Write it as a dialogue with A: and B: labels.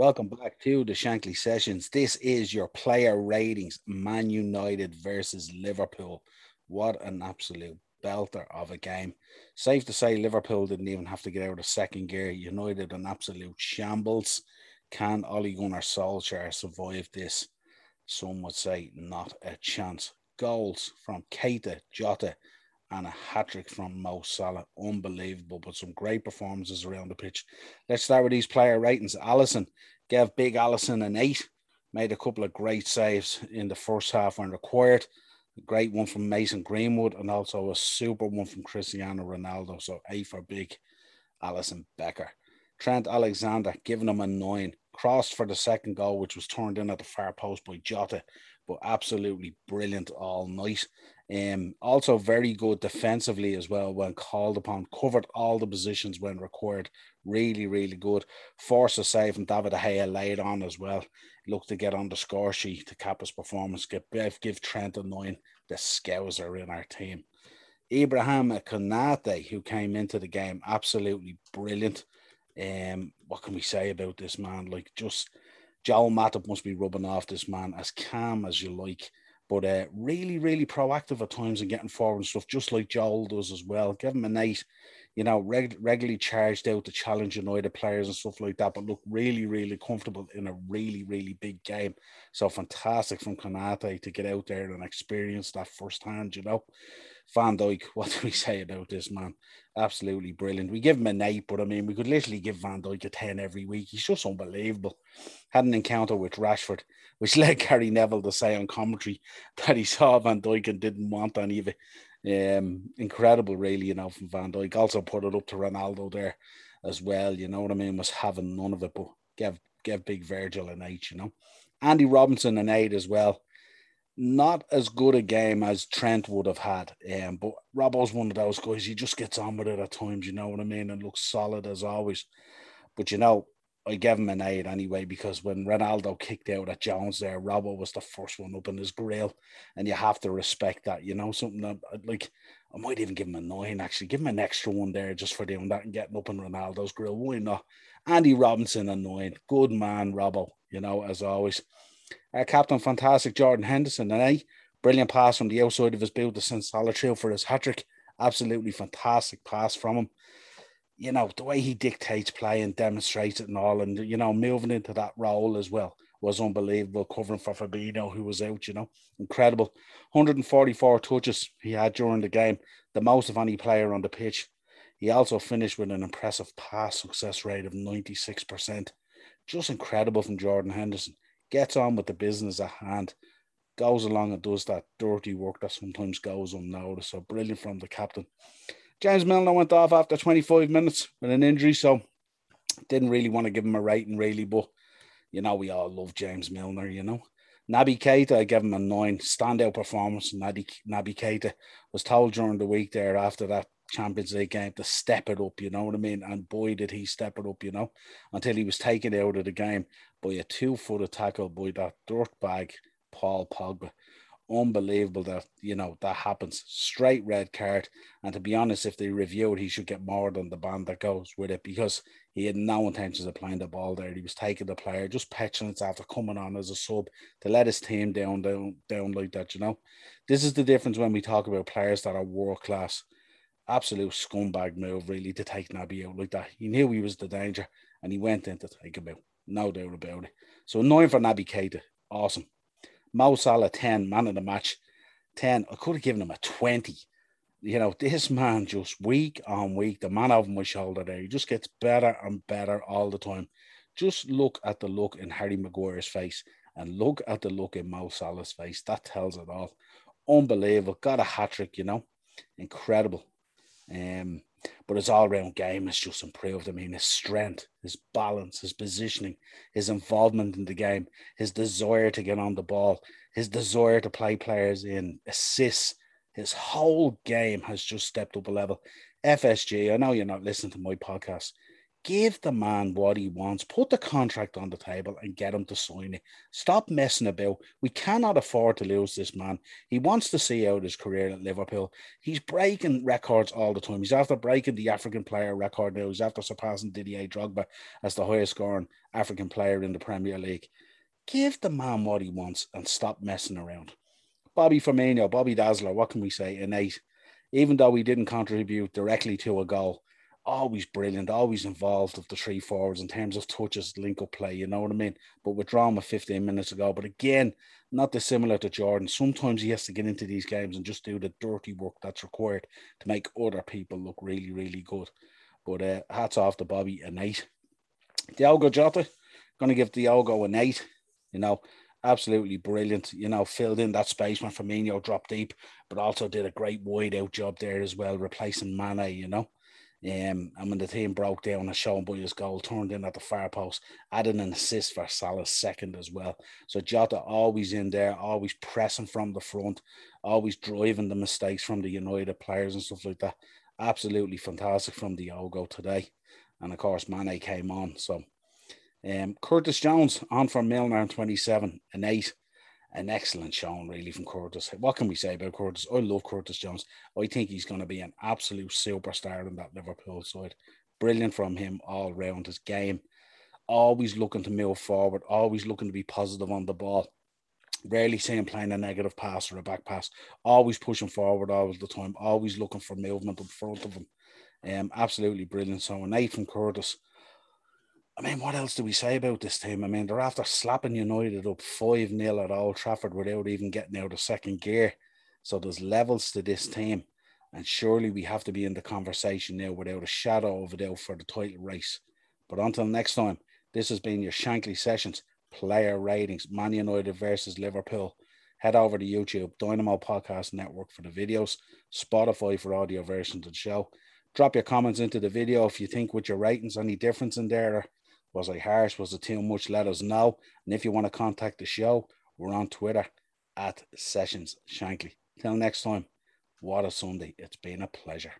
A: Welcome back to the Shankly Sessions. This is your player ratings Man United versus Liverpool. What an absolute belter of a game. Safe to say, Liverpool didn't even have to get out of second gear. United, an absolute shambles. Can Ole Gunnar Solskjaer survive this? Some would say not a chance. Goals from Keita, Jota, and a hat trick from Mo Salah. Unbelievable, but some great performances around the pitch. Let's start with these player ratings. Alisson gave Big Alisson an eight, made a couple of great saves in the first half when required. A great one from Mason Greenwood, and also a super one from Cristiano Ronaldo. So eight for Big Alisson Becker. Trent Alexander giving him a nine. Crossed for the second goal, which was turned in at the far post by Jota, but absolutely brilliant all night. Um, also very good defensively as well when called upon. Covered all the positions when required. Really, really good. Force a save and David Gea laid on as well. Look to get on the score sheet to cap his performance. Give, give Trent a nine. The scouser in our team. Ibrahim Konate, who came into the game, absolutely brilliant. Um, what can we say about this man? Like just Joel Matip must be rubbing off this man as calm as you like but uh, really, really proactive at times and getting forward and stuff, just like Joel does as well. Give him a night, you know, reg- regularly charged out to challenge United players and stuff like that, but look really, really comfortable in a really, really big game. So fantastic from Konate to get out there and experience that firsthand, you know. Van Dijk, what do we say about this man? Absolutely brilliant. We give him an eight, but I mean, we could literally give Van Dijk a 10 every week. He's just unbelievable. Had an encounter with Rashford, which led Gary Neville to say on commentary that he saw Van Dijk and didn't want any of it. Um, incredible, really, you know, from Van Dijk. Also put it up to Ronaldo there as well, you know what I mean? Was having none of it, but give, give big Virgil an eight, you know. Andy Robertson an eight as well not as good a game as Trent would have had. Um, but Robbo's one of those guys, he just gets on with it at times, you know what I mean, and looks solid as always. But you know, I gave him an eight anyway because when Ronaldo kicked out at Jones there, Robbo was the first one up in his grill, and you have to respect that. You know, something that like I might even give him a nine actually, give him an extra one there just for doing that and getting up in Ronaldo's grill. Why not? Andy Robertson a nine, good man, Robbo. You know, as always. Our captain, fantastic Jordan Henderson, and a brilliant pass from the outside of his build to send Salah through for his hat trick. Absolutely fantastic pass from him. You know, the way he dictates play and demonstrates it and all, and you know, moving into that role as well was unbelievable. Covering for Fabinho, who was out, you know, incredible. 144 touches he had during the game, the most of any player on the pitch. He also finished with an impressive pass success rate of 96%. Just incredible from Jordan Henderson gets on with the business at hand, goes along and does that dirty work that sometimes goes unnoticed. So brilliant from the captain. James Milner went off after 25 minutes with an injury, so didn't really want to give him a rating, really, but you know, we all love James Milner, you know. Naby Keita, I gave him a nine standout performance. Naby, Naby Keita was told during the week there after that Champions League game to step it up, you know what I mean? And boy, did he step it up, you know, until he was taken out of the game by a two footed tackle by that dirtbag Paul Pogba. Unbelievable that, you know, that happens. Straight red card. And to be honest, if they review it, he should get more than the band that goes with it because he had no intentions of playing the ball there. He was taking the player, just petulance after coming on as a sub to let his team down, down, down like that, you know. This is the difference when we talk about players that are world class absolute scumbag move, really, to take Naby out like that. He knew he was the danger and he went in to take him out. No doubt about it. So nine for Naby Keita. Awesome. Mo Salah, 10, man of the match. 10. I could have given him a 20. You know, this man just week on week, the man over my shoulder there, he just gets better and better all the time. Just look at the look in Harry Maguire's face and look at the look in Mo Salah's face. That tells it all. Unbelievable. Got a hat trick, you know. Incredible. Um, but his all round game has just improved. I mean, his strength, his balance, his positioning, his involvement in the game, his desire to get on the ball, his desire to play players in assists, his whole game has just stepped up a level. FSG, I know you're not listening to my podcast. Give the man what he wants. Put the contract on the table and get him to sign it. Stop messing about. We cannot afford to lose this man. He wants to see out his career at Liverpool. He's breaking records all the time. He's after breaking the African player record now. He's after surpassing Didier Drogba as the highest scoring African player in the Premier League. Give the man what he wants and stop messing around. Bobby Firmino, Bobby Dazzler, what can we say? Eight. Even though he didn't contribute directly to a goal, always brilliant, always involved of the three forwards in terms of touches, link up play, you know what I mean? But withdrawn with 15 minutes ago. But again, not dissimilar to Jordan. Sometimes he has to get into these games and just do the dirty work that's required to make other people look really, really good. But uh, hats off to Bobby, an eight. Diogo Jota, gonna give Diogo an eight, you know. Absolutely brilliant, you know, filled in that space when Firmino dropped deep, but also did a great wide out job there as well, replacing Mane, you know. Um, and when the team broke down, shown by his goal, turned in at the far post, added an assist for Salah's second as well. So Jota always in there, always pressing from the front, always driving the mistakes from the United players and stuff like that. Absolutely fantastic from Diogo today. And of course, Mane came on. So um, Curtis Jones on for Milner in 27, an eight an excellent showing, really, from Curtis. What can we say about Curtis? I love Curtis Jones. I think he's going to be an absolute superstar in that Liverpool side. Brilliant from him all round his game. Always looking to move forward, always looking to be positive on the ball. Rarely seeing playing a negative pass or a back pass. Always pushing forward all the time. Always looking for movement in front of him. Um, absolutely brilliant. So an eight from Curtis. I mean, what else do we say about this team? I mean, they're after slapping United up 5 0 at Old Trafford without even getting out of second gear. So there's levels to this team. And surely we have to be in the conversation now without a shadow of a doubt for the title race. But until next time, this has been your Shankly Sessions player ratings, Man United versus Liverpool. Head over to YouTube, Dynamo Podcast Network for the videos, Spotify for audio versions of the show. Drop your comments into the video if you think with your ratings any difference in there was I harsh? Was it too much? Let us know. And if you want to contact the show, we're on Twitter at Sessions Shankly. Till next time, what a Sunday. It's been a pleasure.